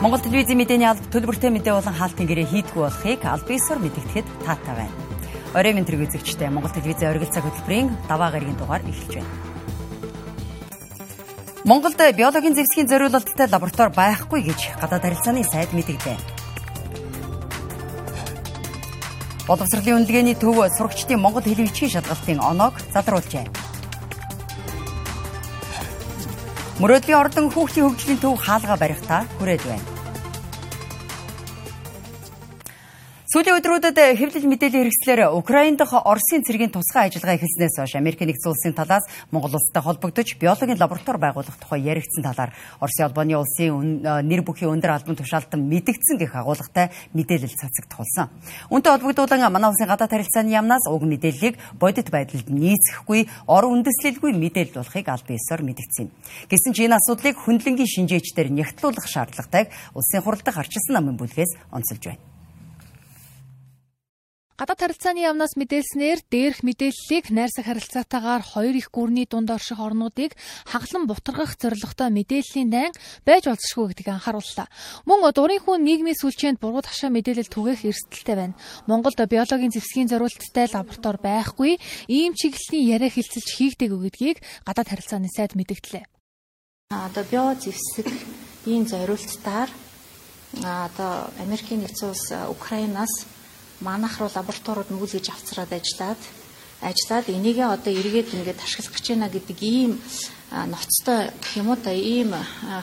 Монгол телевизийн мэдээний алба төлбөртэй мэдээ болон хаалтын гэрээ хийдгүү болохыг аль биесээр мэдэгдэхэд таатай байна. Орой минь тэрэг үзэгчтэй Монгол телевизийн оргил цаг хөтөлбөрийн даваа гарагийн дугаар эхэлж байна. Монголд биологийн зэвсгийн зориулалттай лаборатори байхгүй гэж гадаад харилцааны сайд мэдэгдэв. Боловсролын үнэлгээний төв сурагчдын монгол хэлний бичгийн шалгалтын оноог залруулжээ. Мөрөөдлийн ордон хүүхдийн хөгжлийн төв хаалга барихтаа хүрээд байна. Сүүлийн өдрүүдэд хэвлэл мэдээллийн хэрэгслэр Украин дахь Оросын цэргийн тусгай ажиллагаа эхэлснээс хойш Америк нэгдсэн улсын талаас Монгол улстай холбогдож биологийн лаборатори байгуулах тухай яригдсан талаар Оросын албаны улсын нэр бүхийн өндөр албан тушаалтан мэдгдсэн гэх агуулгатай мэдээлэл цацагдсан. Үүнтэй холбогдуулан манай улсын гадаад харилцааны яамнаас уг мэдээллийг бодит байдалд нийцэхгүй, ор үндэслэлгүй мэдээлэл болохыг аль биесээр мэдгдсэн. Гэсэн ч энэ асуудлыг хөндлөнгийн шинжээчдээр нягтлуулах шаардлагатайг улсын хурал дахь арчилсан намын бүлгээс онцолж байна. Гадаад харилцааны яамнаас мэдээлснээр дээрх мэдээллийг найрсаг харилцаатаагаар хоёр их гүрний дунд орших орнуудыг хаглан бутаргах зорилготой мэдээллийн дан байж болзошгүй гэдгийг анхаарууллаа. Мөн дурын хүн нийгмийн сүлжээнд бургууд хашаа мэдээлэл түгээх эрсдэлтэй байна. Монголд биологийн зэвсгийн зориулттай лаборатори байхгүй, ийм чиглэлийн яриа хилцэлж хийгдээгүү гэдгийг гадаад харилцааны сайд мэдгдлээ. Одоо био зэвсэг ийм зориулттаар одоо Америкийн нэгдсэн улс Украинаас манайх руу лабораториуд нүүлгэж авцраад ажиллаад ажиллаад энийгээ одоо эргээд ингээд ашиглах гэж байна гэдэг ийм ноцтой гэх юм уу та ийм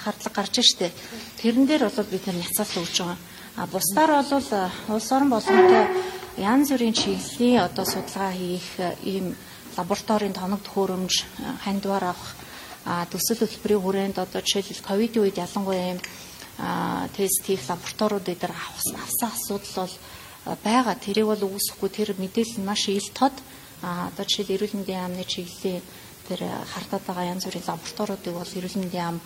хардлага гарч штэ. Тэрэн дээр бол бид нар няцаалт өгж байгаа. А бусдаар бол улс орон болгонтой янз бүрийн чиглэлийн одоо судалгаа хийх ийм лабораторийн тоног төхөөрөмж хандвар авах төсөл хөтөлбөрийн хүрээнд одоо жишээлбэл ковидын үед ялангуяа ийм тест хийх лабораториуд дээр авсан асуудал бол байгаа. Тэрийг бол үүсэхгүй. Тэр мэдээлэл нь маш ил тод а одоо жишээл эрүүл мэндийн яамны чиглэлийн тэр хартаад байгаа янз бүрийн лабораториудыг бол эрүүл мэндийн яам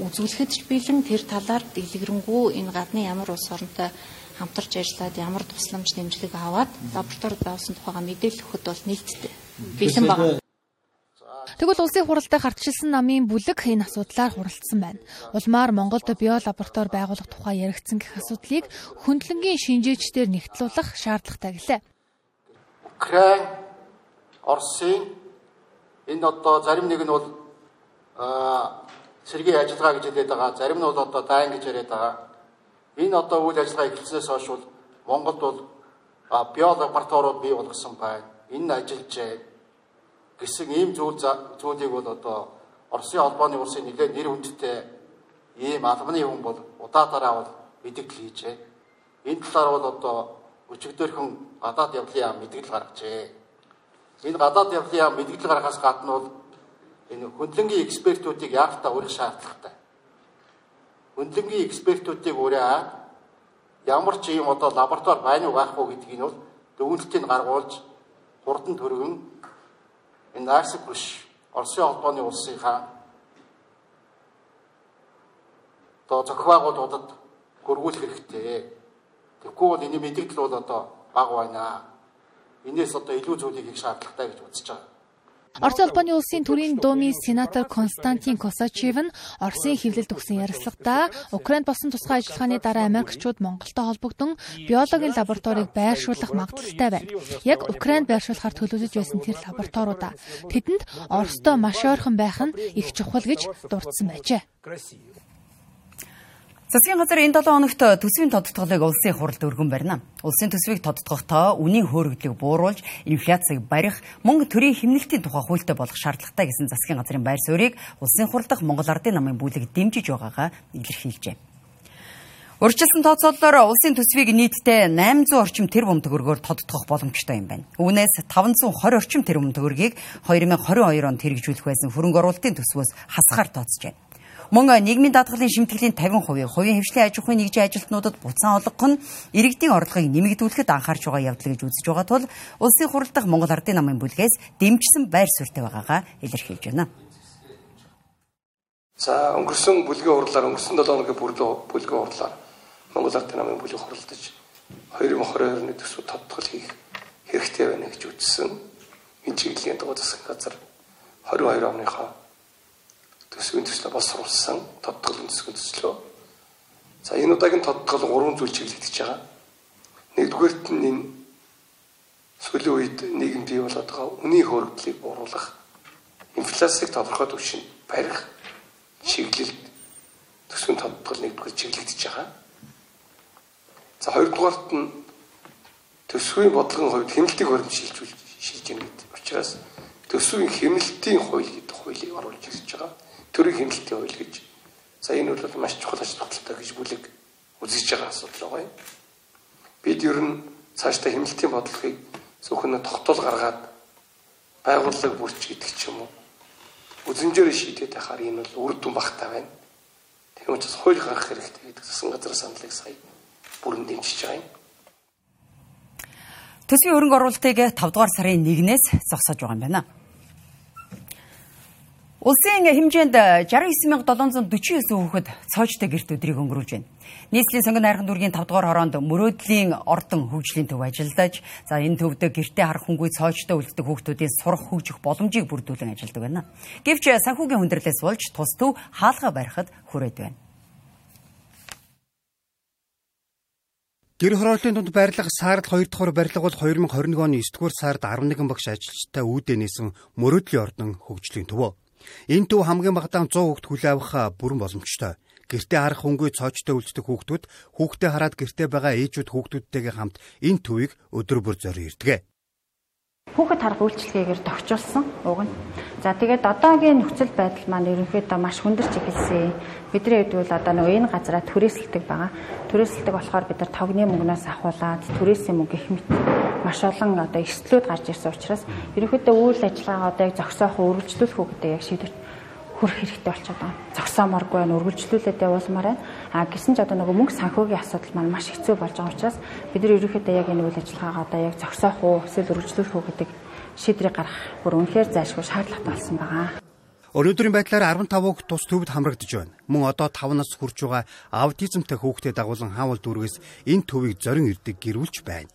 үзүүлэхэд ч бэлэн тэр талаар дэлгэрэнгүй энэ гадны ямар улс оронтой хамтарч ажиллаад ямар тусламж дэмжлэг аваад лабораторид авсан тухайга мэдээлэл өгөхөд бол нийтдээ бэлэн байна. Тэгвэл улсын хуралдаа хартшилсан намын бүлэг энэ асуудлаар хуралдсан байна. Улмаар Монголд био лаборатори байгуулах тухай яригдсан гэх асуудлыг хөндлөнгийн шинжээчдээр нэгтлүүлэх шаардлагатай гэлээ. Украин, Оросын энэ одоо зарим нэг нь бол сэргийн ажиллагаа гэж хэлээд байгаа. Зарим нь бол одоо дайн гэж яриад байгаа. Энэ одоо үйл ажиллагаа эхэлснээс хойш бол Монголд бол био лабораториуд бий болгосон байна. Энэ ажиллажээ гэсэн ийм зүйл зүйлийг бол одоо Оросын холбооны улсын нэлээд нэр хүндтэй ийм албаны хүн бол удаадараа бол мэдээлэл хийжээ. Энэ талаар бол одоо өчигдөрхөн гадаад явдлын яам мэдээлэл гаргажээ. Энэ гадаад явдлын яам мэдээлэл гаргахаас гадна бол энэ хөндлөнгийн экспертүүдийг яалтаа урих шаардлагатай. Хөндлөнгийн экспертүүдийг ураад ямар ч юм одоо лаборатори байна уу байхгүй гэдгийг нь бол дүгнэлтийг гаргуулж хурдан төргөн энэ Нарсик биш Оросын холбооны улсынхаа одоо зохиогоодуудад гөргүүлэх хэрэгтэй. Тэгэхгүй бол энэ мэдээлэл бол одоо бага байна. Энээс одоо илүү зүйлийг хийх шаардлагатай гэж үзэж байгаа. Орос улбаны улсын төрийн дуумын сенатор Константин Косачев нь Оросын хэвлэлд өгсөн ярилцлагадаа Украинд болсон тусгай ажиллагааны дараа Америкчууд Монголтой холбогдсон биологийн лабораторийг байршуулах магадлалтай байна. Яг Украинд байршуулахар төлөвлөж байсан тэр лабораториудаа тэдэнд Оростой маш ойрхон байх нь их чухал гэж дурдсан байжээ. Засгийн газар энэ 7 хоногт төсвийн тодтголыг улсын хуралд өргөн барина. Улсын төсвийг тодтгохдоо үнийн хөөргөлийг бууруулж, инфляцийг барих, мөнгө төрийн хэмнэлтийн тухай хуультай болох шаардлагатай гэсэн засгийн газрын байр суурийг улсын хурал дахь Монгол Ардын намын бүлэг дэмжиж байгаагаа илэрхийлжээ. Урьдчилсан тооцоололоор улсын төсвийг нийтдээ 800 орчим тэрбум төгрөгөөр тодтгох боломжтой юм байна. Үүнээс 520 орчим тэрбум төгрөгийг 2022 онд хэрэгжүүлэх байсан хөрөнгө оруулалтын төсвөөс хасгаар тооцжээ. Мөн нийгмийн даатгалын шимтгэлийн 50%, хувийн хвшлийн аж ахуйн нэгжийн ажилтнуудад буцаан олгох нь иргэдийн орлогыг нэмэгдүүлэхэд анхаарч байгаа явдал гэж үзэж байгаа тул улсын хурал дахь Монгол Ардын намын бүлгээс дэмжсэн байр суурьтай байгаагаа илэрхийлж байна. За өнгөрсөн бүлгийн хурлаар өнгөрсөн 7 хоногийн бүлгийн хурлаар Монгол Ардын намын бүлэг хуралдаж 2022 оны төсөв тодтгол хийх хэрэгтэй байна гэж үзсэн. Энэ чиглэлийн дугуй засгийн газар 22 оныхоо төсвийн төслөө босруулсан тодтголын төсвийн төслөө За энэ удаагийн тодтгол гурван зүйл чиглэгдэж байгаа. Нэгдүгээрт нь энэ сүүлийн үед нийгэм бий болоод байгаа үнийн хөрөгдлийг бууруулах, инфляцийг тодорхой түвшинд барих чиглэлд төсвийн тодтгол нэгдүгээр чиглэгдэж байгаа. За хоёрдугаарт нь төсвийн бодлогын хувьд хэмнэлтийг хоригд шилжүүл шилж юм гэдэг учраас төсвийн хэмнэлтийн хууль гэдэг хуулийг оруулж ирж байгаа. Төрийн хэмнэлтийн хууль гэж. За энэ бол маш чухал ач холбогдолтой гэж бүлэг үзэж байгаа асуудал байгаа юм. Бид ер нь цаашдаа хэмнэлтийн бодлогыг зөвхөн тогтоол гаргаад байгууллага бүрч гэдэг ч юм уу. Үзэнжээр шийдээд байхаар энэ бол үр дүн багтаа байна. Тийм учраас хууль гаргах хэрэгтэй гэдэг засгийн газрын саналыг сая бүрэн дэмжиж байгаа юм. Төсвийн хөрөнгө оруулалтыг 5 дугаар сарын 1-ээс зогсоож байгаа юм байна. Улсын хэмжээнд 69749 хүүхэд цоочтой гэрт өдрийг өнгөрүүлж байна. Нийслэлийн сонгон найрхан дүүргийн 5 дугаар хороонд мөрөөдлийн ордон хөгжлийн төв ажиллаж, за энэ төвд гэртээ харах хүнгүй цоочтой үлддэг хүүхдүүдийн сурах хөгжих боломжийг бүрдүүлэн ажилладаг байна. Гэвч санхүүгийн хүндрэлээс болж тус төв хаалга барихад хүрээд байна. Гэр хорооллын дунд барилга саард 2 дахь барилга бол 2021 оны 9 дугаар сард 11 багш ажилчтай үүдээ нээсэн мөрөөдлийн ордон хөгжлийн төв. Энэ төв хамгийн багадаа 100 хүүхд хүлээ авах бүрэн боломжтой. Гэртээ харах хөнгөө цоочтой үлддэг хүүхдүүд хүүхдээ хараад гэртээ байгаа ээжүүд хүүхдүүдтэйгээ хамт энэ төвийг өдөр бүр зорио ирдэг. Хүүхэд харах үйлчлэгээр товчулсан уг нь. За тэгээд одоогийн нөхцөл байдал маань ерөнхийдөө маш хүндэрч эхэлсэн. Бидний хэд бол одоо нөгөө энэ газараа түрээсэлдэг байгаа. Түрээсэлдэг болохоор бид нар тогны мөнгнөөс ахуулаад түрээсийн мөнгө их мэт маш олон одоо эрсдлүүд гарч ирсэн учраас ерөнхийдөө үйл ажиллагаагаа одоо яг зогсоох, үргэлжлүүлэх үү гэдэг яг шийдвэр хүрх хэрэгтэй болчиход байгаа. Зогсооморгүй байна, үргэлжлүүлээд явуулмаар байна. А гисэн ч одоо нөгөө мөнгө санхүүгийн асуудал маань маш хэцүү болж байгаа учраас бид нар ерөнхийдөө яг энэ үйл ажиллагаагаа одоо яг зогсоох уу, эсвэл үргэлжлүүлэх үү гэдэг шийдрийг гаргах бүр үнэхээр зайлшгүй шаардлагатай болсон байгаа. Өнөөдрийн байдлаар 15 хүүхд тус төвд хамрагдж байна. Мөн одоо 5 нас хүрч байгаа аутизмтай хүүхдэд дагуулan хаавал дүүргээс энэ төвийг зорин ирдэг гэрүүлж байна.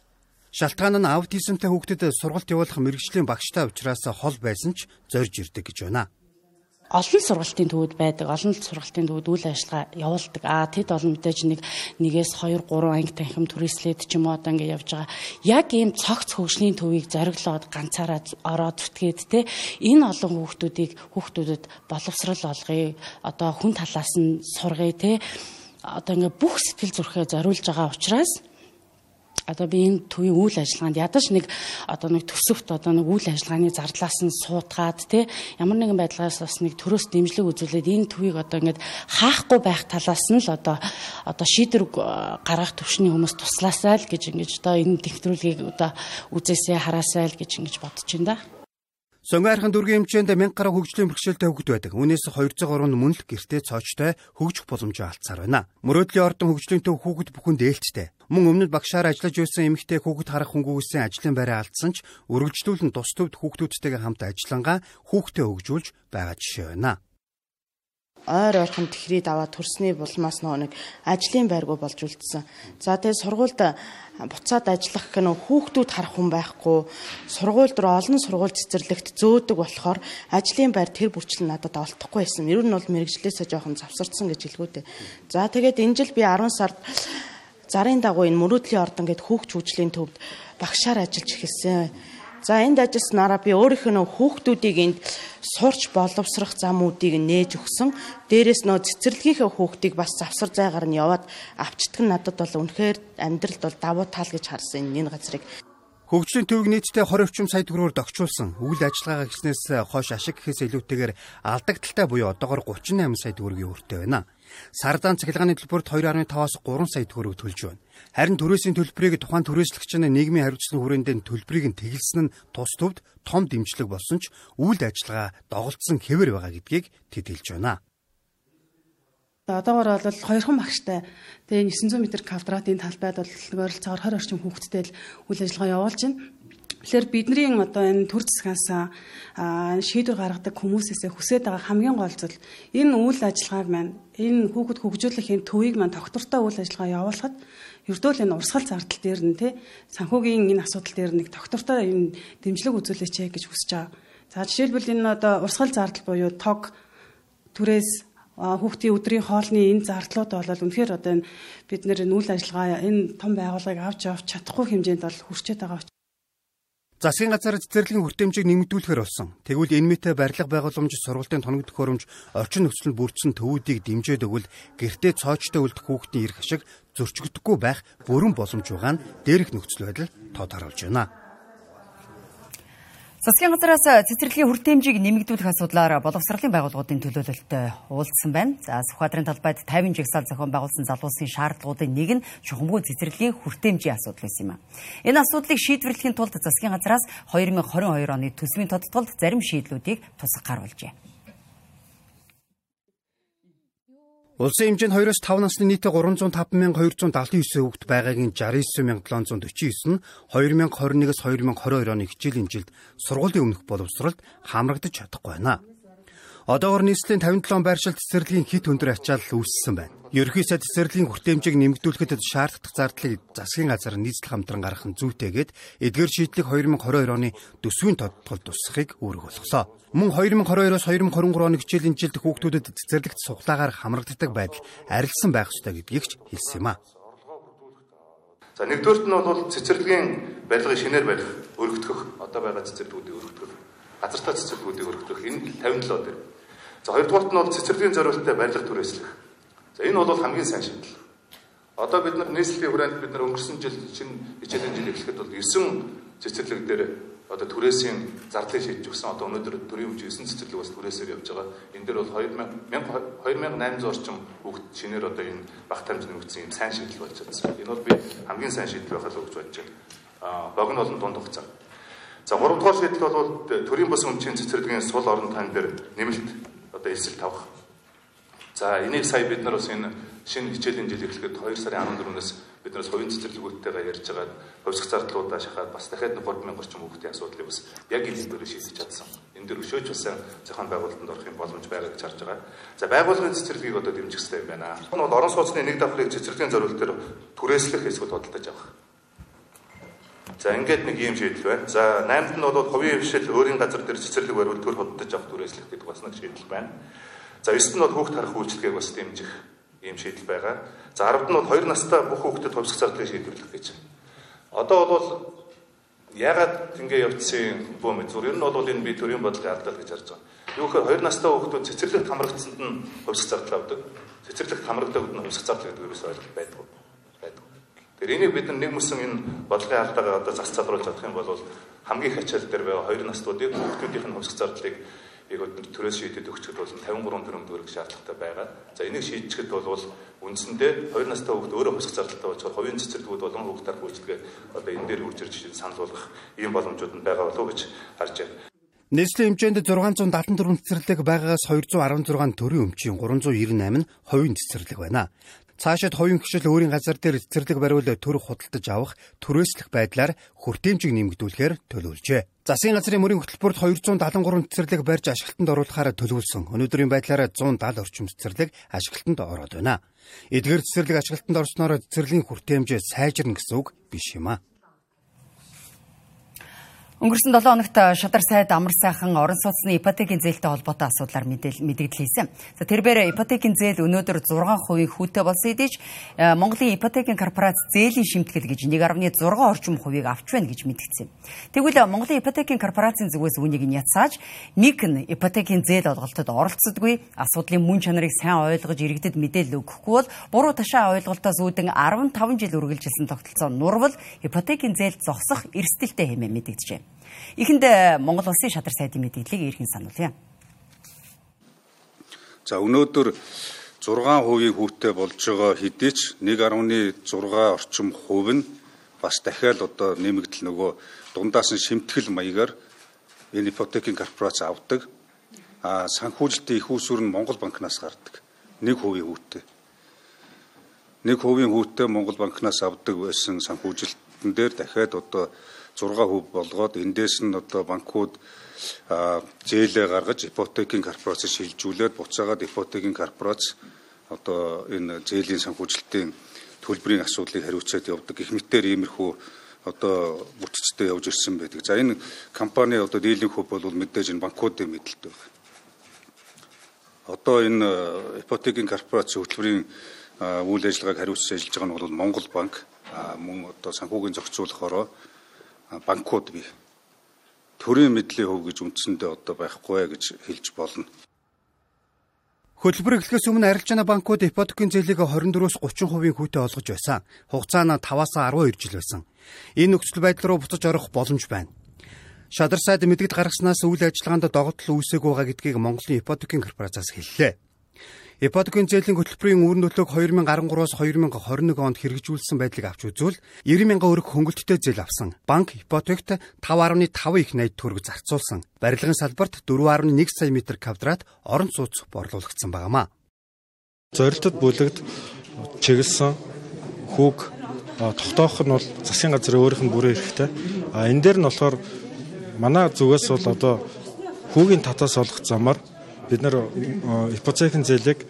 Шалтгаан нь аутизмтай хүүхдэд сургалт явуулах мэрэгжлийн багштай уулзраас хол байсан ч зорж ирдэг гэж байна олон сургалтын төвүүд байдаг. Олон сургалтын төвүүд үйл ажиллагаа явуулдаг. Аа тэд олон мэдээж нэг нэгээс 2 3 анги танхим түрээслээд ч юм уу одоо ингэ явж байгаа. Яг ийм цогц хөгжлийн төвийг зориглоод ганцаараа ороод зүтгээд те энэ олон хүүхдүүдийг хүүхдүүдэд боловсрал олгоё. Одоо хүн талаас нь сургая те одоо ингээ бүх сэтгэл зүрхээ зориулж байгаа учраас одоо би энэ төвийн үйл ажиллагаанд ядаж нэг одоо нэг төсөвт одоо нэг үйл ажиллагааны зардлаас нь суудгаад тий ямар нэгэн байдлаас бас нэг төрөөс дэмжлэг үзүүлээд энэ төвийг одоо ингээд хаахгүй байх талаас нь л одоо одоо шийдвэр гаргах төвшний хүмүүс туслаасай л гэж ингэж одоо энэ тэмдэглэлийг одоо үзээсээ хараасай л гэж ингэж бодож байна да. Сонгойрхан дүргийн хэмжээнд 1000 гаруй хөгжлийн бэрхшээлтэй хүүхэд байдаг. Үүнээс 203 нь мөн л гэртээ цоочтой хөгжих боломжоо алдсаар байна. Мөрөөдлийн ордон хөгжлийн төв хүүхэд бүхэнд ээлжтэй. Мөн өмнөд багшаар ажиллаж байсан эмэгтэй хүүхэд харах хөнгүүсэн ажлын байраа алдсан ч өргөжлүүлэн тус төвд хүүхдүүдтэйгээ хамт ажиллангаа хүүхдээ хөгжүүлж байгаа жишээ байна ойр ойрхон тэхрээд аваад төрсний булмаас нөгөө нэг ажлын байргуу болж үлдсэн. За тэгээ сургуульд буцаад ажиллах гэх нь хүүхдүүд харах хүн байхгүй сургууль руу олон сургууль цэцэрлэгт зөөдөг болохоор ажлын байр тэр бүрчлэн надад олдохгүй байсан. Ер нь бол мэрэгжлээсээ жоохон завсарцсан гэж хэлгүүтэй. За тэгээд энэ жил би 10 сард зарын дагуу энэ мөрөөдлийн ордон гэд хүүхч хөгжлийн төвд багшаар ажиллаж эхэлсэн За энд ажилласнараа би өөрийнх нь хүүхдүүдийг энд сурч боловсрох замуудыг нээж өгсөн. Дээрээс нөө цэцэрлэгийнхээ хүүхдийг бас завсар зайгаар нь яваад авчдаг нь надад бол үнэхээр амьдралд бол давуу тал гэж харсан энэ газрыг. Хөгжлийн төвөг нийтдээ 20 орчим сая төгрөгөөр догчулсан. Үйл ажиллагаагаа гиснээс хойш ашиг гэхээс илүүтэйгээр алдагдaltaй буюу одоогор 38 сая төгрөгийн өртөө байна. Сардаан цахилгааны төлбөрт 2.5-аас 3 сая төгрөг төлж байна. Харин төрөөсийн төлбөрийг тухайн төрөөслөгч нь нийгмийн хариуцлага хүрээндээ төлбөрийг нь тэгэлсэн нь тус төвд том дэмжлэг болсон ч үйл ажиллагаа доголдсон хэвээр байгаа гэдгийг тэд хэлж байна. Одоогор бол хоёрхан багштай тэгээ 900 м квадратын талбайд бол ойролцоогоор 20 орчим хүүхэдтэй л үйл ажиллагаа явуулж байна. Тэгэхээр бидний одоо энэ төр засгаас шийдвэр гаргадаг хүмүүсээсээ хүсэж байгаа хамгийн гол зүйл энэ үйл ажиллагааг маань энэ хүүхэд хөгжүүлэх энэ төвийг маань тогтвортой үйл ажиллагаа явуулахад ердөө л энэ урсгал зардал дээр нь тий санхүүгийн энэ асуудал дээр нэг тогтвортой энэ дэмжлэг үзүүлээч гэж хүсэж байгаа. За жишээлбэл энэ одоо урсгал зардал буюу тог түрээс хүүхдийн өдрийн хоолны энэ зардлууд бол үнэхээр одоо бид нэр үйл ажиллагаа энэ том байгууллагыг авч явж чадахгүй хэмжээнд бол хүрчээд байгаа Засгийн газар цэцэрлэгийн хүртээмжийг нэмэгдүүлэхээр болсон. Тэгвэл мэт барилга байгууламж сургалтын тоног төхөөрөмж орчин нөхцөлд бүрдсэн төвүүдийг дэмжиж өгвөл гэртээ цоочтой үлдэх хүүхдийн эрх ашиг зөрчигдөхгүй байх бүрэн боломж байгаа нь дээрх нөхцөл байдал тод харуулж байна. Засгийн газараас цэцэрлэгийн хүртээмжийг нэмэгдүүлэх асуудлаар боловсролын байгууллагуудын төлөөлөлтөд уулзсан байна. За Сүхбаатарын талбайд 50 жигсаал зохион байгуулсан залуусын шаардлагуудын нэг нь чухамгүй цэцэрлэгийн хүртээмжийн асуудал байсан юм а. Энэ асуудлыг шийдвэрлэхийн тулд засгийн газараас 2022 оны төсвийн тодтголд зарим шийдлүүдийг тусах гаруулжээ. Улсын хэмжээнд 2-5 насны нийтээ 305279 хүүхэд байгаагийн 69749 нь 2021-с 2022 оны хичээлийн жилд сургуулийн өмнөх боловсролд хамрагдаж чадахгүй байна. Одоогор нийслэлийн 57 байршил цэцэрлэгийн хит өндөр ачаал үүссэн байна. Ерөнхий сайд цэцэрлэгийн хүртээмжийг нэмэгдүүлэхэд шаардлагатай зардлыг засгийн газар нийцэл хамтран гаргах нь зүйтэйгээд эдгээр шийдлийг 2022 оны төсвийн тодтолд тусахыг үүрэг болголоо. Мөн 2022-оос 2023 оны хичээлийн жилд хүүхдүүдэд цэцэрлэгт суглаагаар хамрагддаг байдал арилсан байх ёстой гэдгийг ч хэлсэн юм а. За нэгдүгээрт нь бол цэцэрлэгийн барилгыг шинээр барих, өргөдгөх, одоо байгаа цэцэрлэгүүдийг өргөдгөх, газартай цэцэрлэгүүдийг өргөдгөх энэ 57 дээр. За хоёрдугаарт нь бол цэцэрлэгийн зориулалттай барилга түрээслэх. За энэ бол хамгийн сайн шийдэл. Одоо бид нар нийслэлийн хүрээнд бид нар өнгөрсөн жил шинэ хичээлийн жил эхлэхэд бол 9 цэцэрлэг дээр одоо түрээсийн зардлыг шийдэж өгсөн. Одоо өнөөдөр төрийн хэмжээ 9 цэцэрлэг бас түрээсээр явж байгаа. Энэ дээр бол 2000 2800 орчим хүүхд шинээр одоо энэ багт хамт нэмэгдсэн юм сайн шийдэл болж чадсан. Энэ бол би хамгийн сайн шийдэл байхад гэж бодож байна. Аа богино болон дунд хугацаа. За 3 дугаар шийдэл бол төрийн бас өмчийн цэцэрлэгийн сул орон тань дээр нэмэлт одоо эсэл тавих. За энийг сая бид нар бас энэ шинэ хичээлийн жил эхлэхэд 2 сарын 14-өөс бид нараас хувийн цэцэрлэгүүдтэйгээ ярьж байгаа хувьсах зардлуудаа шахаад бас дахиад 3000 орчим хүүхдийн асуудлыг бас яг энэ дээр шийдэж чадсан. Энэ дээр өшөөж бас зохион байгуулалтанд орох юм боломж байгаа гэж харж байгаа. За байгууллагын цэцэрлэгийг одоо дэмжих хэрэгтэй юм байна. Энэ бол орон сууцны нэг давхрыг цэцэрлэгийн зорилт төр түрээслэх эсвэл бодлож авах. За ингээд нэг юм шийдэл байна. За 8-нд нь бол хувийн хвшил өөрийн газар дээр цэцэрлэг бариултгөр хөддөж авах түрээслэх гэдэг бас нэг шийдэл байна. За 9-нд нь бол хүүхд харах үйлчлэгийг бас дэмжих ийм шийдэл байгаа. За 10-д нь бол 2 настай бүх хүүхдэд хувьсах зардлыг шийдвэрлэх гэж. Одоо бол ягаад ингэ явцсан бөө мэд зүр. Ер нь бол энэ би төрийн бодлогын алдаа гэж харж байгаа. Юу гэхээр 2 настай хүүхдүүд цэцэрлэгт хамрагдсанд нь хувьсах зардал авдаг. Цэцэрлэгт хамрагдаад нь хувьсах зардал гэдэг юу ойлголт байдаг. Тэгэхээр энийг бид нэг мөсөн энэ бодлогын алдаагаа одоо зас залруулж чадах юм бол хамгийн их ачаал дээр байгаа хоёр настуудыг хүүхдүүдийн хувьсах зардлыг яг төрөөс шийдэд өгчөд бол 53 төгрөг төгрөг шаардлагатай байгаа. За энийг шийдэхэд бол үндсэндээ хоёр настай хүүхд өөрөө хувьсах зардалтай болохоор хувийн цэцэрлэгүүд болон хүүхдээр үйлчлэгээ одоо энэ дээр үрж ирж санал болгох ийм боломжууд нь байгаа болов уу гэж харж байна. Нийслэлийн хэмжээнд 674 цэцэрлэг байгаагаас 216 төрийн өмчийн 398 нь хувийн цэцэрлэг байна. Цаашид хувийн гişэл өөрийн газар дээр цэцэрлэг бариул төрөх худалдаж авах түрээслэх байдлаар хүртээмжийг нэмэгдүүлэхээр төлөвлөжээ. Засгийн газрын мөрийн хөтөлбөрт 273 цэцэрлэг барьж ашиглалтанд оруулахаар төлөвлөсөн. Өнөөдрийн байдлаар 170 орчим цэцэрлэг ашиглалтанд ороод байна. Эдгээр цэцэрлэг ашиглалтанд орсноор цэцэрлэгийн хүртээмж сайжирна гэсэн үг биш юм а. Өнгөрсөн 7 хоногт шадар сайд амар сайхан орон сууцны ипотекийн зээлтэй холбоотой асуудлаар мэдээлэл хийсэн. За тэрээр ипотекийн зээл өнөөдөр 6% хүүтэй болсон хэдий э, Монголын ипотекийн корпорац зээлийн шимтгэл гэж 1.6 орчим хувийг авч байна гэж мэдгдсэн. Тэгвэл Монголын ипотекийн корпорацийн зүгээс үнийг нь ятсааж нэг нь ипотекийн зээл олголтод оролцсодгүй асуудлын мөн чанарыг сайн ойлгож иргэдэд мэдээлэл өгөхгүй бол буруу ташаа ойлголтоос үүдэн 15 жил үргэлжилсэн тогтолцоо нурвал ипотекийн зээл зогсох эрсдэлтэй хэмээн мэдэгджээ. Эхэнд Монгол Улсын шадар сайдын мэдээллийг эрхэн сануулъя. За өнөөдөр 6% хүүтэй болж байгаа хэдий ч 1.6 орчим хувь нь бас дахиад одоо нэмэгдэл нөгөө дундаас нь шимтгэл маягаар энэ ипотекийн корпорац авдаг. А санхүүжилтийн их усүр нь Монгол банкнаас гардаг. 1% хүүтэй. 1% хүүтэй Монгол банкнаас авдаг байсан санхүүжилтэн дээр дахиад одоо 6% болгоод эндээс нь одоо банкуд зээлээ гаргаж ипотекийн корпорац шилжүүлээд буцаагаад ипотекийн корпорац одоо энэ зээлийн санхүүжилтийн төлбөрийн асуудлыг хариуцаад явдаг. Их мэтээр иймэрхүү одоо бүтцтэй явж ирсэн байдаг. За энэ компани одоо дийлэнх хөв бол мэдээж энэ банкуудын мэдлэлтэй байна. одоо энэ ипотекийн корпорац хөтөлбөрийн үйл ажиллагааг хариуцсан ажиллаж байгаа нь бол Монгол банк мөн одоо санхүүгийн зохицуулахороо банкуд бий. Төрийн мэдлийн хөв гэж үндсэндээ одоо байхгүй гэж хэлж болно. Хөтөлбөр эхлэхээс өмнө арилжааны банкуд ипотекийн зээлийг 24-өөс 30% хүүтэй олгож байсан. Хугацаа нь 5-аас 12 жил байсан. Энэ нөхцөл байдал руу буцаж орох боломж байна. Шадар сайд мэдгэд гаргаснаас үйл ажиллагаанд догтлол үүсээг байгаа гэдгийг Монголын ипотекийн корпорацаас хэллээ. Ипотекийн зээлийн хөтөлбөрийн үүрэн төлөөг 2013-аас 2021 онд хэрэгжүүлсэн байдлыг авч үзвэл 90 мянган өрг хөнгөлөлттэй зээл авсан. Банк ипотект 5.5 их найд төгрөг зарцуулсан. Барилгын салбарт 4.1 сая метр квадрат орон сууц борлуулагдсан байнамаа. Зорилтод бүлэгт чиглэсэн хүүг тогтоох нь бол засгийн газрын өөрийнх нь бүрэн эрхтэй. А энэ дээр нь болохоор манай зүгээс бол одоо хүүгийн татаас олох замаар бид нар ипотекийн зээлийг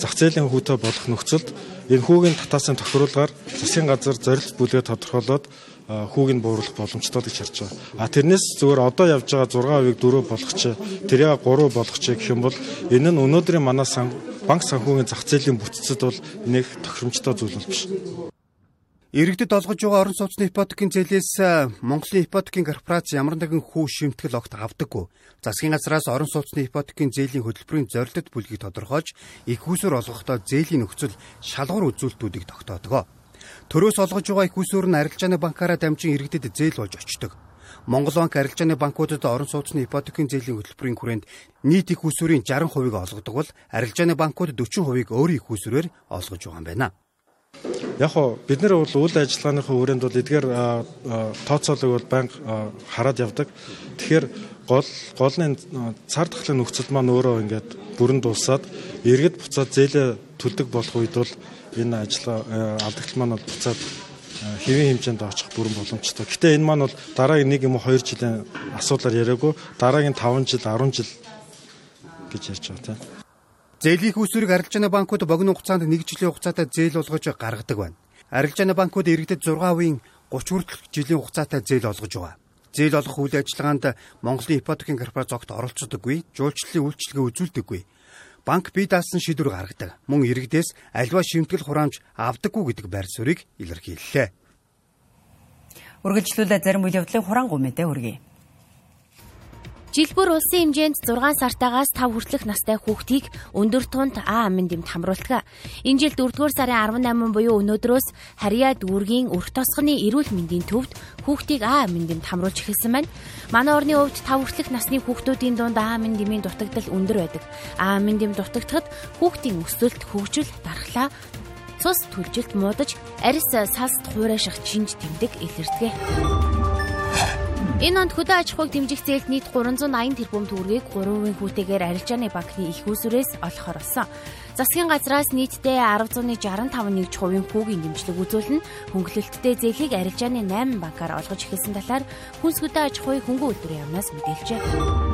зах зээлийн хүүтэй болох нөхцөлд энэ хүүгийн татаасын тохируулгаар засгийн газар зорилт бүлгээ тодорхойлоод хүүг нь бууруулах боломжтой гэж харж байгаа. А тэрнээс зүгээр одоо явж байгаа 6%-ыг 4 болгоч, тэрийг 3 болгоч гэх юм бол энэ нь өнөөдрийн манай банк санхүүгийн зах зээлийн бүтцэд бол нэг тохиромжтой зүйл бол биш. Иргэдэд олгож байгаа орон сууцны ипотекийн зээлээс Монголын ипотекийн корпорац ямар нэгэн хүү шимтгэл огт авдаггүй. Засгийн газраас орон сууцны ипотекийн зээлийн хөтөлбөрийн зорилт бүлгийг тодорхойлж, их усүр олгохдоо зээлийн нөхцөл шалгуур үзүүлэлтүүдийг тогтоодог. Төрөөс олгож байгаа их усүр нь арилжааны банкаараа дамжин иргэдэд зээл болж очдог. Монгол банк арилжааны банкудад орон сууцны ипотекийн зээлийн хөтөлбөрийн хүрээнд нийт их усүрийн 60%-ийг олгодог бол арилжааны банкуд 40%-ийг өөрийн их усүрээр олгож байгаа юм байна. Яг хоо бид нар бол үйл ажиллагааныхаа хүрээнд бол эдгээр тооцоолыг бол байнга хараад явдаг. Тэгэхээр гол голны цар тахлын нөхцөл маань өөрөө ингээд бүрэн дулсаад иргэд буцаад зээлээ төлдөг болох үед бол энэ ажиллагаа алдагтал маань бол буцаад хэвийн хэмжээнд очих бүрэн боломжтой. Гэтэ энэ маань бол дараагийн 1 юм уу 2 жилийн асуудлаар яриаггүй дараагийн 5 жил 10 жил гэж ярьж байгаа тийм. Зээлийн үүсвэрийг арилжааны банкуд богино хугацаанд 1 жилийн хугацаатай зээл олгож гаргадаг байна. Арилжааны банкуд иргэдэд 6%-ийн 30 хүртэлх жилийн хугацаатай зээл олгож байгаа. Зээл олгох үйл ажиллагаанд Монголын ипотекийн корпорац огт оролцдоггүй, жуулчлалын үйлчилгээ үзүүлдэггүй. Банк бие даасан шийдвэр гаргадаг. Мөн иргэдээс альва шимтгэл хураамж авдаггүй гэдэг байр суурийг илэрхийллээ. Үргэлжлүүлээ зарим үйл явдлын хураангуй мэдээ хүргэе. Жил бүр улсын хэмжээнд 6 сартаагаас 5 хүртэлх настай хүүхдийг өндөр тунд А амын дэмт хамруулдаг. Энэ жил 4-р сарын 18 буюу өнөөдрөөс Харьяа дүүргийн өрх тосгоны эрүүл мэндийн төвд хүүхдийг А амын дэмт хамруулж эхэлсэн байна. Манай орны хувьд 5 хүртэлх насны хүүхдүүдийн дунд А амын дэмийн дутагдал өндөр байдаг. А амын дэм дутагдахад хүүхдийн өсөлт, хөгжил, дархлаа цус түлжилт муудаж арьс салст хуурайших чинж тэмдэг илэрдэг. Энэ онд хөдөө аж ахуйг дэмжих зээлд нийт 380 тэрбум төгрөгийг 3% хүүтэйгээр арилжааны банкны их усүрээс олохоор болсон. Засгийн газраас нийтдээ 10.65 нэгж хувийн хүүгийн дэмжлэг үзүүлнэ. Хөнгөлөлттэй зээлийг арилжааны 8 банкаар олгож эхэлсэн талаар хүнс хөдөө аж ахуй хөнгөн үйлдвэрийн яамнаас мэдээлжээ.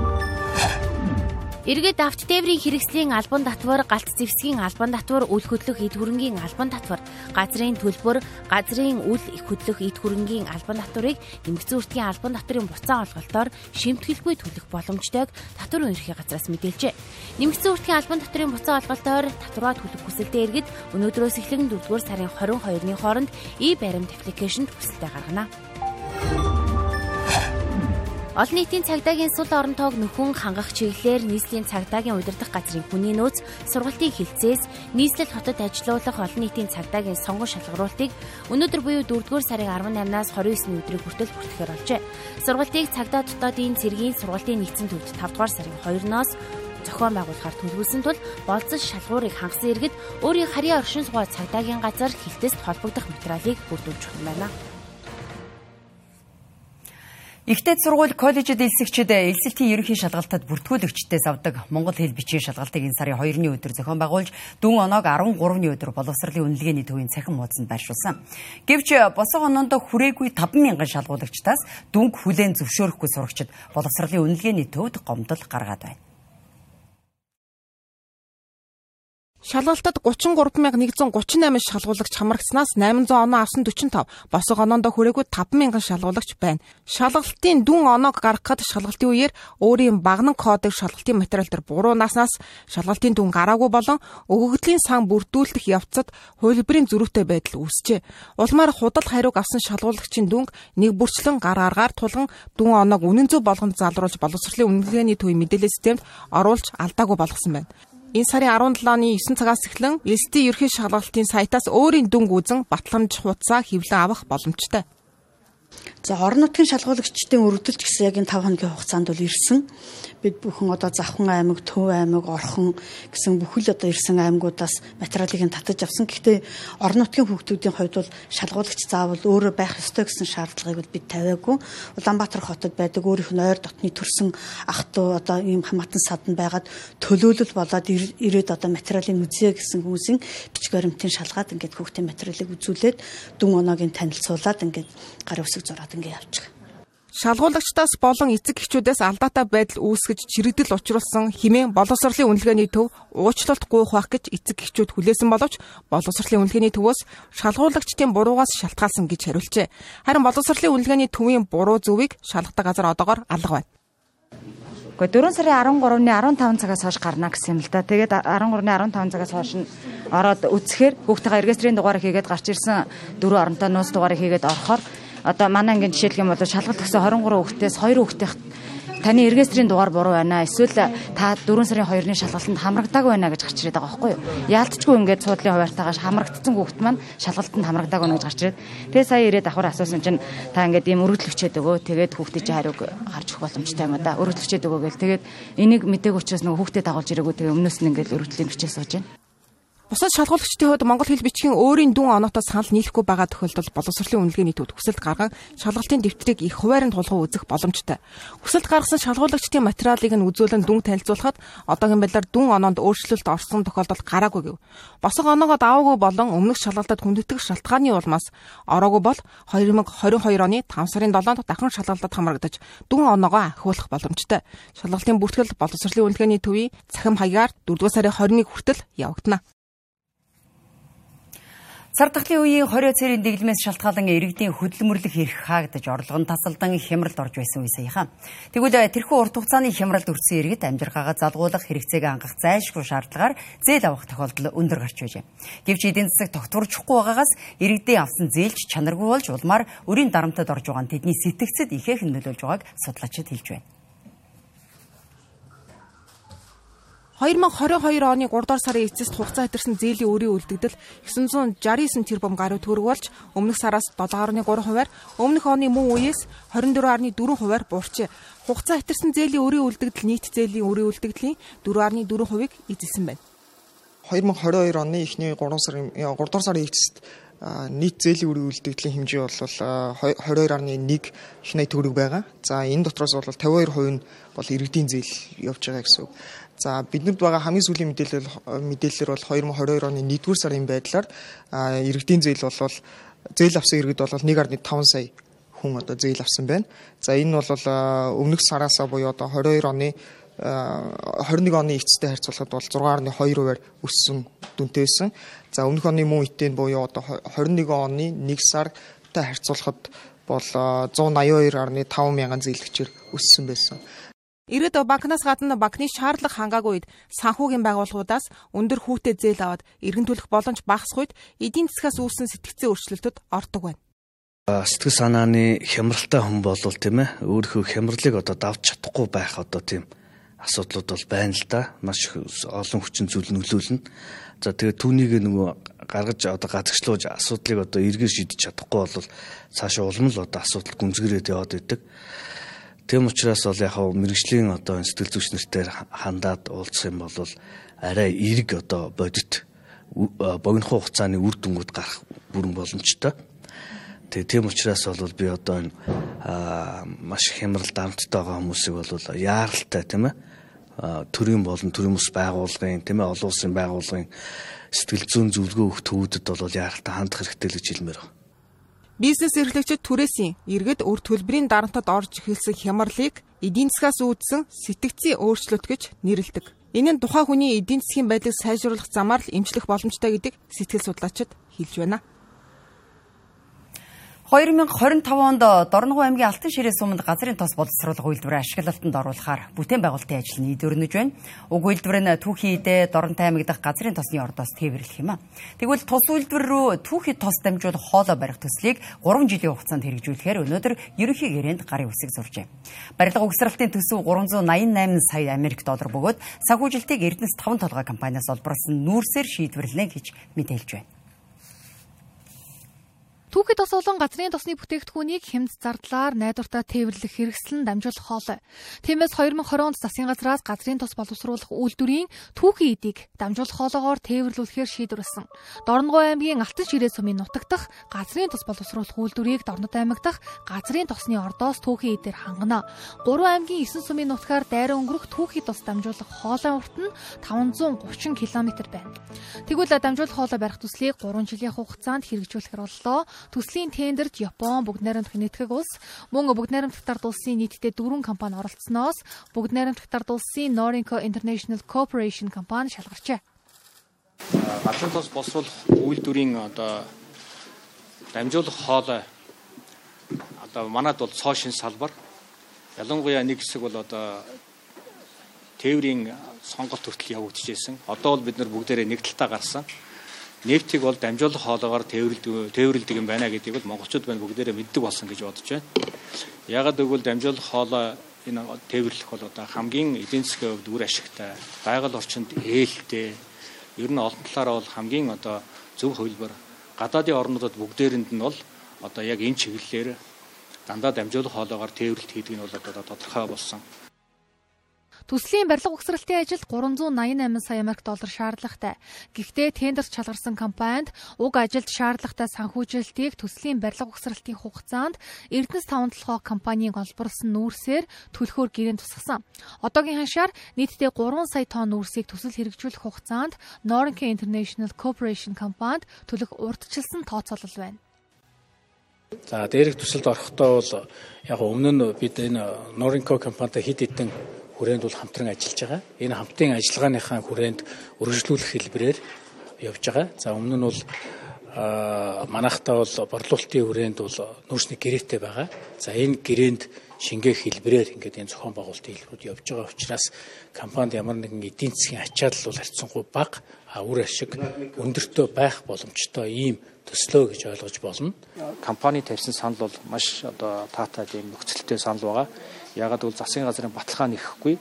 Иргэд авт тээврийн хэрэгслийн албан татвар, галт зэвсгийн албан татвар, үл хөдлөх эд хөрөнгийн албан татвар, газрын төлбөр, газрын үл их хөдлөх эд хөрөнгийн албан татварыг эмгцэн үртгийн албан татварын буцаан олголтоор шимтгэлгүй төлөх боломжтойг татвар үнэрхийн газраас мэдээлжээ. Нэмэгцэн үртгийн албан татварын буцаан олголтоор татвараа төлөх хүсэлтэй иргэд өнөөдрөөс эхлэн 4-р сарын 22-ны хооронд e-баримт аппликейшнд хүсэлтээ гаргана. Олон нийтийн цагдаагийн сул оронтойг нөхөн хангах чиглэлээр нийслэлийн цагдаагийн удирдах газрын хүний нөөц сургалтын хилцээс нийслэл хотод ажилуулах олон нийтийн цагдаагийн сонгон шалгаруултыг өнөөдөр буюу 4-р сарын 18-наас 29-ний өдрийг хүртэл хүртэхээр болжээ. Сургалтыг цагдаа дотоодын цэргийн сургалтын нэгдсэн төвд 5-р сарын 2-ноос зохион байгуулахаар төлөвлөсөн тул болцсон шалгуурыг хангасан иргэд өөрийн харьяа оршин суугаа цагдаагийн газар хилтэст холбогдох материалыг бүрдүүлж байна. Ихтэй сургууль коллежид элсэгчид элсэлтийн ерөнхий шалгалтад бүртгүүлэгчдээс авдаг Монгол хэл бичгийн шалгалтыг энэ сарын 2-ны өдөр зохион байгуулж дүн оноог 13-ны өдөр боловсролын үнэлгээний төвийн цахим хуудсанд байршуулсан. Гэвч босоо оноонд хүрээгүй 50000 шалгуулагчдаас дүнг хүлээн зөвшөөрөхгүй сурагчид боловсролын үнэлгээний төвд гомдол гаргаад байна. Шалгалтад 33138 шалгуулагч хамрагдсанаас 800 оноо авсан 45, босго оноондоо хүрээгүй 5000 шалгуулагч байна. Шалгалтын дүн оноог гаргахад шалгалтын үеэр өөрийн багнан кодыг шалгалтын материал дээр буруу нааснаас шалгалтын дүн гараагүй болон өгөгдлийн сан бүрдүүлэх явцад хувилбарын зөрүүтэй байдал үүсжээ. Улмаар худал хариуг авсан шалгуулагчийн дүнг нэг бүрчлэн гар аргаар тулган дүн оноог үнэн зөв болгонд залруулж боловсролын үнэлгээний төвийн мэдээлэл системд оруулж алдаагүй болгосон байна. Энэ сарын 17-ны 9 цагаас эхлэн ЭСТ ерхий шалгалтын сайтаас өөрийн дүнг үзэн батламж хуудасаа хэвлэн авах боломжтой. За орон нутгийн шалгуулагчдын өргөдөлт гэсэн яг энэ 5 хоногийн хугацаанд бол ирсэн. Бид бүхэн одоо Завхан аймаг, Төв аймаг, Орхон гэсэн бүхэл одоо ирсэн аймагудаас материалыг нь татаж авсан. Гэхдээ орон нутгийн хүүхдүүдийн хувьд бол шалгуулагч заавал өөрөө байх ёстой гэсэн шаардлагыг бол бид тавиагүй. Улаанбаатар хотод байдаг өөрийнх нь ойр дотны төрсэн ах トゥ одоо ийм хамаатан садан байгаад төлөөлөл болоод ирээд одоо материалыг үзье гэсэн хүмүүсийн бичиг баримтын шалгаад ингээд хүүхдийн материалыг үзүүлээд дүн оноогийн танилцуулаад ингээд гар үсэг зураад ингэ явчих. Шалгуулагчдаас болон эцэг эхчүүдээс алдаатай байдал үүсгэж чирэгдэл учруулсан химээ боловсролын үнэлгээний төв уучлалт гуйх байх гэж эцэг эхчүүд хүлээсэн боловч боловсролын үнэлгээний төвөөс шалгуулагчдын буруугаас шалтгаалсан гэж хариулжээ. Харин боловсролын үнэлгээний төвийн буруу зөвийг шалгадаг газар одоогоор алга байна. Гэхдээ 4 сарын 13-ны 15 цагаас хойш гарна гэсэн юм л да. Тэгээд 13-ны 15 цагаас хойш нь ороод үцхээр хүүхдтэйгээ регистрийн дугаарыг хийгээд гарч ирсэн дөрвөн оронтой нууц дугаарыг хийгээд орохоор одоо манай ангийн жишээлх юм бол шалгалт гэсэн 23 хүүхдээс 2 хүүхдийн таны регистрийн дугаар буруу байна эсвэл та 4 сарын 2-ны шалгалтанд хамрагдаагүй байна гэж гарч ирээд байгаа байхгүй юу? Яалтчгүй ингээд суудлын хуваартайгаа хамрагдсан хүүхд маань шалгалтанд хамрагдаагүй байна гэж гарч ирээд тэгээ сая ирээд давхар асуусан чинь та ингээд ийм өргөдлөвчээд өгөө тэгээд хүүхдээ чи хариуг гарч өгөх боломжтой юм да. Өргөдлөвчээд өгөө гэл тэгээд энийг мэдээг учраас нөгөө хүүхдээ дагуулж ирээгүй тэгээ өмнөөс нь ингээд өргөдлийн бичээ сууж байна. Бусад шалгуулагчдын хувьд монгол хэл бичгийн өөрийн дүн оноотой санал нийлэхгүй байгаа тохиолдолд боловсролын үнэлгээний төвд хүсэлт гарган шалгалтын дэвтрийг их хуваарьнд тулгуу үзэх боломжтой. Хүсэлт гаргасан шалгуулагчдын материалыг нь үзүүлэн дүн танилцуулахад одоогийн байдлаар дүн оноонд өөрчлөлт орсон тохиолдол гараагүй гэв. Босго оноогоо даваагүй болон өмнөх шалгалтад хүндэтгэх шалтгааны улмаас ороогүй бол 2022 оны 5 сарын 7-нд дахин шалгалтад хамрагдаж дүн оноогоо ахиулах боломжтой. Шалгалтын бүртгэл боловсролын үнэлгээний төвийн цахим хаягаар 4 сарын 21 хүртэл явагдана. Сар тахлын үеийн 20 цэрийн дэглэмээс шалтгаалan иргэдийн хөдөлмөрлөх эрх хаагдаж орлого нь тасалдан хямралд орж байсан үе саяхан. Тэгвэл тэрхүү урт хугацааны хямралд өртсөн иргэд амжиргаагаа залгуулах хэрэгцээг ангах зайлшгүй шаардлагаар зээл авах тохиолдол өндөр гарч байжээ. Гэвч эдийн засаг тогтворчихгүй байгаагаас иргэдийн авсан зээлч чанаргүй болж улмаар өрийн дарамтад орж байгаа нь тэдний сэтгцэд ихээхэн нөлөөлж байгааг судлаачид хэлж байна. 2022 оны 3 дугаар сарын эцэст хугацаа хэтэрсэн зээлийн өрийн үлдэгдэл 969 тэрбум гаруй төгрөг болж өмнөх сараас 7.3 хувиар өмнөх оны мөн үеэс 24.4 хувиар буурчээ. Хугацаа хэтэрсэн зээлийн өрийн үлдэгдэл нийт зээлийн өрийн үлдэгдлийн 4.4 хувийг эзэлсэн байна. 2022 оны эхний 3 сарын 3 дугаар сарын эцэст нийт зээлийн үрийн үлдэгдлийн хэмжээ бол 22.1 их найт төгрөг байгаа. За энэ дотроос бол 52% нь бол иргэдийн зээл явж байгаа гэсэн үг. За биднэрд байгаа хамгийн сүүлийн мэдээлэл мэдээлэлээр бол 2022 оны 1-р сарын байдлаар иргэдийн зээл бол зээл авсан иргэд бол 1.5 сая хүн одоо зээл авсан байна. За энэ бол өмнөх сараасаа буюу одоо 22 оны 21 оны эцэстэй харьцуулахад бол 6.2%-аар өссөн дүнтэй байсан. За өмнөх оны мөн үетэй буюу одоо 21 оны 1 сартай харьцуулахад бол 182.5 мянган зээлгчээр өссөн байсан. Иргэд банкнаас гадна банкны шаардлага хангаагүй үед санхүүгийн байгууллагуудаас өндөр хүүтэй зээл аваад эргэн төлөх боломж багасх үед эдийн засгаас үүссэн сэтгцийн өөрчлөлтөд ортог байна сэтгэл санааны хямралтай хүн болвол тийм ээ өөрийнхөө хямралыг одоо давж чадахгүй байх одоо тийм асуудлууд бол байна л да. Маш олон хүчин зүйл нөлөөлнө. За тэгээд түүнийг нөгөө гаргаж одоо газагшлуулж асуудлыг одоо эргээр шийдэж чадахгүй бол цаашаа улам л одоо асуудал гүнзгийрээд яваад идэг. Тэм учраас бол яг мэрэгжлийн одоо сэтгэл зүйч нартай хандаад уулзах юм бол арай эрг одоо бодит богино хугацааны үр дүнгууд гарах бүрэн боломжтой. Тэгээ тийм учраас бол би одоо энэ маш хямрал дарамттай байгаа хүмүүсийг бол яаралтай тийм ээ төрийн болон төрийн ус байгууллагын тийм ээ олон улсын байгууллагын сэтгэл зүйн зөвлөгөө өгөх төвүүдэд бол яаралтай хандах хэрэгтэй л гэж хэлмээр байна. Бизнес эрхлэгчид түрээсийн иргэд үр төлбөрийн дарамтад орж эхэлсэн хямралыг эдийн засгаас үүдсэн сэтгцийн өөрчлөлт гэж нэрлэдэг. Энэ нь тухайн хүний эдийн засгийн байдлыг сайжруулах замаар л эмчлэх боломжтой гэдэг сэтгэл судлаачид хэлж байна. 2025 онд Дорногов аймгийн Алтан ширээ суманд газрын тос боловсруулах үйлдвэрээ ашиглалтанд оруулахаар бүтээн байгуулалтын ажил нийлүүрнэж байна. Уг үйлдвэр нь түүхий идэ Доронтой аймаг дахь газрын тосны ордоос тээвэрлэх юм а. Тэгвэл тус үйлдвэр рүү түүхий тос дамжуулах хоолой барих төслийг 3 жилийн хугацаанд хэрэгжүүлэхээр өнөөдөр ерөнхий гэрээнд гарын үсэг зуржээ. Барилга угсралтын төсөв 388 сая Америк доллар бөгөөд санхүүжилтийг Эрдэнэс 5 толгой компаниас олборлсон нүүрсээр шийдвэрлэнэ гэж мэдээлж байна. Түүхэд бас олон газрын тосны бүтээгдэхүүнийг хямд зардлаар найдвартай тээвэрлэх хэрэгсэл нь дамжуулах хоолой. Тиймээс 2020 онд засгийн газраас газрын тос боловсруулах үйлдвэрийн түүхийн эдийг дамжуулах хоолоогоор тээвэрлүүлэхээр шийдвэрлсэн. Дорногов аймгийн Алтан ширээ сумын нутаг дах газрын тос боловсруулах үйлдвэрийг Дорнод аймаг дах газрын тосны ордоос түүхийн эдээр хангана. Гурван аймгийн 9 сумын нутгаар дайраа өнгөрөх түүхийн тос дамжуулах хоолой урт нь 530 км байна. Тэгвэл дамжуулах хоолой барих төслийг 3 жилийн хугацаанд хэрэгжүүлэхээр боллоо. Төслийн тендерт Япон, Бүгд найрамдах нийтгэх улс, мөн Бүгд найрамдах тард улсын нийтдээ дөрвөн компани оролцсноос Бүгд найрамдах тард улсын Norinco International Corporation компани шалгарчээ. Гадны тос боловсруулах үйлдвэрийн одоо дамжуулах хоолой одоо манад бол цоо шин салбар ялангуяа нэг хэсэг бол одоо тээврийн сонголт хүртэл явагдчихжээ. Одоо бол бид нар бүгдээрээ нэг талтаа гарсан нефтийг бол дамжуулах хоолоогоор тээвэрлдэг тээвэрлдэг юм байна гэдгийг бол монголчууд байна бүгдээрээ мэддэг болсон гэж бодож байна. Ягаад гэвэл дамжуулах хоолой энэ тээвэрлэх бол одоо хамгийн эдийн засгийн хувьд үр ашигтай, байгаль орчинд ээлтэй, ер нь олон талаараа бол хамгийн одоо зөв хөлбөр гадаадын орнуудад бүгдээрэнд нь бол одоо яг энэ чиглэлээр дандаа дамжуулах хоолоогоор тээвэрлэлт хийдэг нь бол одоо тодорхой болсон. Төслийн барилга угсралтын ажилд 388 сая америк доллар шаардлагатай. Гэхдээ тендерт шалгарсан компанид уг ажилд шаардлагатай санхүүжилтийг төслийн барилга угсралтын хугацаанд Эрдэнэс 5 толгой компанийн олборлсон нүүрсээр төлөхөөр гэрээнд тусгасан. Одоогийн ханшаар нийтдээ 3 сая тонн нүүрсийг төсөл хэрэгжүүлэх хугацаанд Norinco International Corporation компанид төлөх урдчилсан тооцоолол байна. За дээрх төсөлд орохдоо бол яг өмнө нь бид энэ Norinco компанитай хэд хэдэн хүрээнд бол хамтран ажиллаж байгаа. Энэ хамтын ажиллагааныхаа хүрээнд өргөжлүүлэх хэлбэрээр явж байгаа. За өмнө нь бол манайхтаа бол борлуулалтын хүрээнд бол нөөцний гэрээтэй байгаа. За энэ гэрээнд шингээх хэлбэрээр ингээд энэ зохион байгуулалтын хэлбэрүүд явж байгаа учраас компанид ямар нэгэн эдийн засгийн ачаал бол харьцангуй бага а үр ашиг өндөртөө байх боломжтой ийм төслөө гэж ойлгож болно. Компани тавьсан санал бол маш одоо таатай ийм нөхцөлтэй санал байгаа. Ягаад гэвэл засгийн газрын баталгаа нэхэхгүй.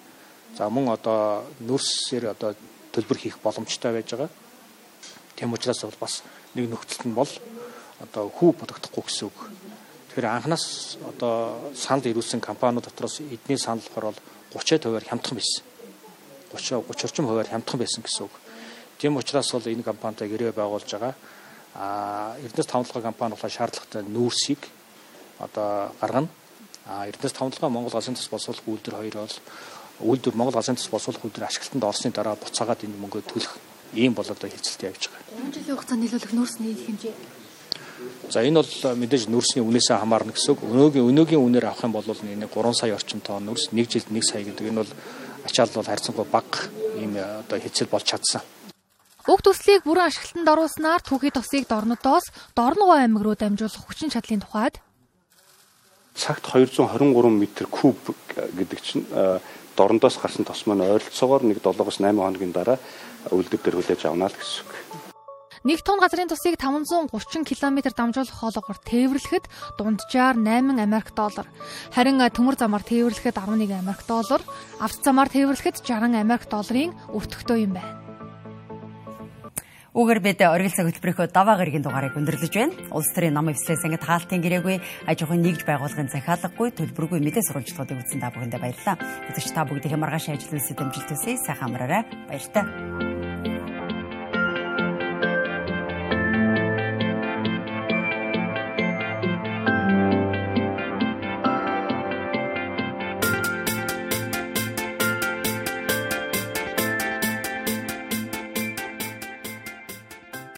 За мөн одоо нүүрсээр одоо төлбөр хийх боломжтой байж байгаа. Тэм учраас бол бас нэг нөхцөлт нь бол одоо хүү бодогдохгүй гэсэн үг. Тэгэхээр анханаас одоо санал ирүүлсэн компаниуд дотроос эдний санал болохоор бол 30%-аар хямдхан байсан. 30 30 орчим хувиар хямдхан байсан гэсэн үг. Тийм учраас бол энэ компанитай гэрээ байгуулж байгаа. А Эрдэнэс тавталгаа компани болохоор шаардлагатай нүүрсийг одоо гаргана. А Эрдэнэс тавталгаа Монгол Газрын тус боловсруулах үйлдвэр хоёр бол үйлдвэр Монгол Газрын тус боловсруулах үйлдвэр ашиглалтанд орсны дараа буцаагаад энэ мөнгөө төлөх ийм бол одоо хэлцэлтэй явж байгаа. 3 жилийн хугацаанд нийлүүлэх нүүрсний хэмжээ. За энэ бол мэдээж нүүрсний үнээсээ хамаарна гэсэн үг. Өнөөгийн өнөөгийн үнээр авах юм бол энэ 3 сая орчим тонн нүүрс 1 жилд 1 сая гэдэг энэ бол ачаал бол харьцангуй бага ийм одоо хэцэл болж чадсан. Уг төслийг бүрэн ашиглалтанд оруулснаар түүхий тосыг Дорнодоос Дорногов аймаг руу дамжуулах хүчин чадлын тухайд цагт 223 м куб гэдэг чинь дорндоос гарсан тос маань ойролцоогоор нэг 7-8 хоногийн дараа үлдэр дээр хүлээж авна л гэсэн үг. Нэг тонн газрын тусыг 530 км дамжуулах хоолоогоор тээвэрлэхэд дунджаар 8 Америк доллар. Харин төмөр замаар тээвэрлэхэд 11 Америк доллар, автозамаар тээвэрлэхэд 60 Америк долларын өртөгтэй юм байна. Үүгээр бид оргил цаг хөтөлбөрийнхөө даваа гарагийн дугаарыг өндөрлөж байна. Улс төрийн нам эвслээс ангид хаалтын гэрээгүй аж ахуйн нэгж байгууллагын захиалгагүй төлбөргүй мэдээ сурвалжлагуудыг үзсэн та бүхэндээ баярлалаа. Үзэгч та бүгдийн маргааш ажил үйлсэд амжилт хүсье. Сайхан амраарай. Баяр таа.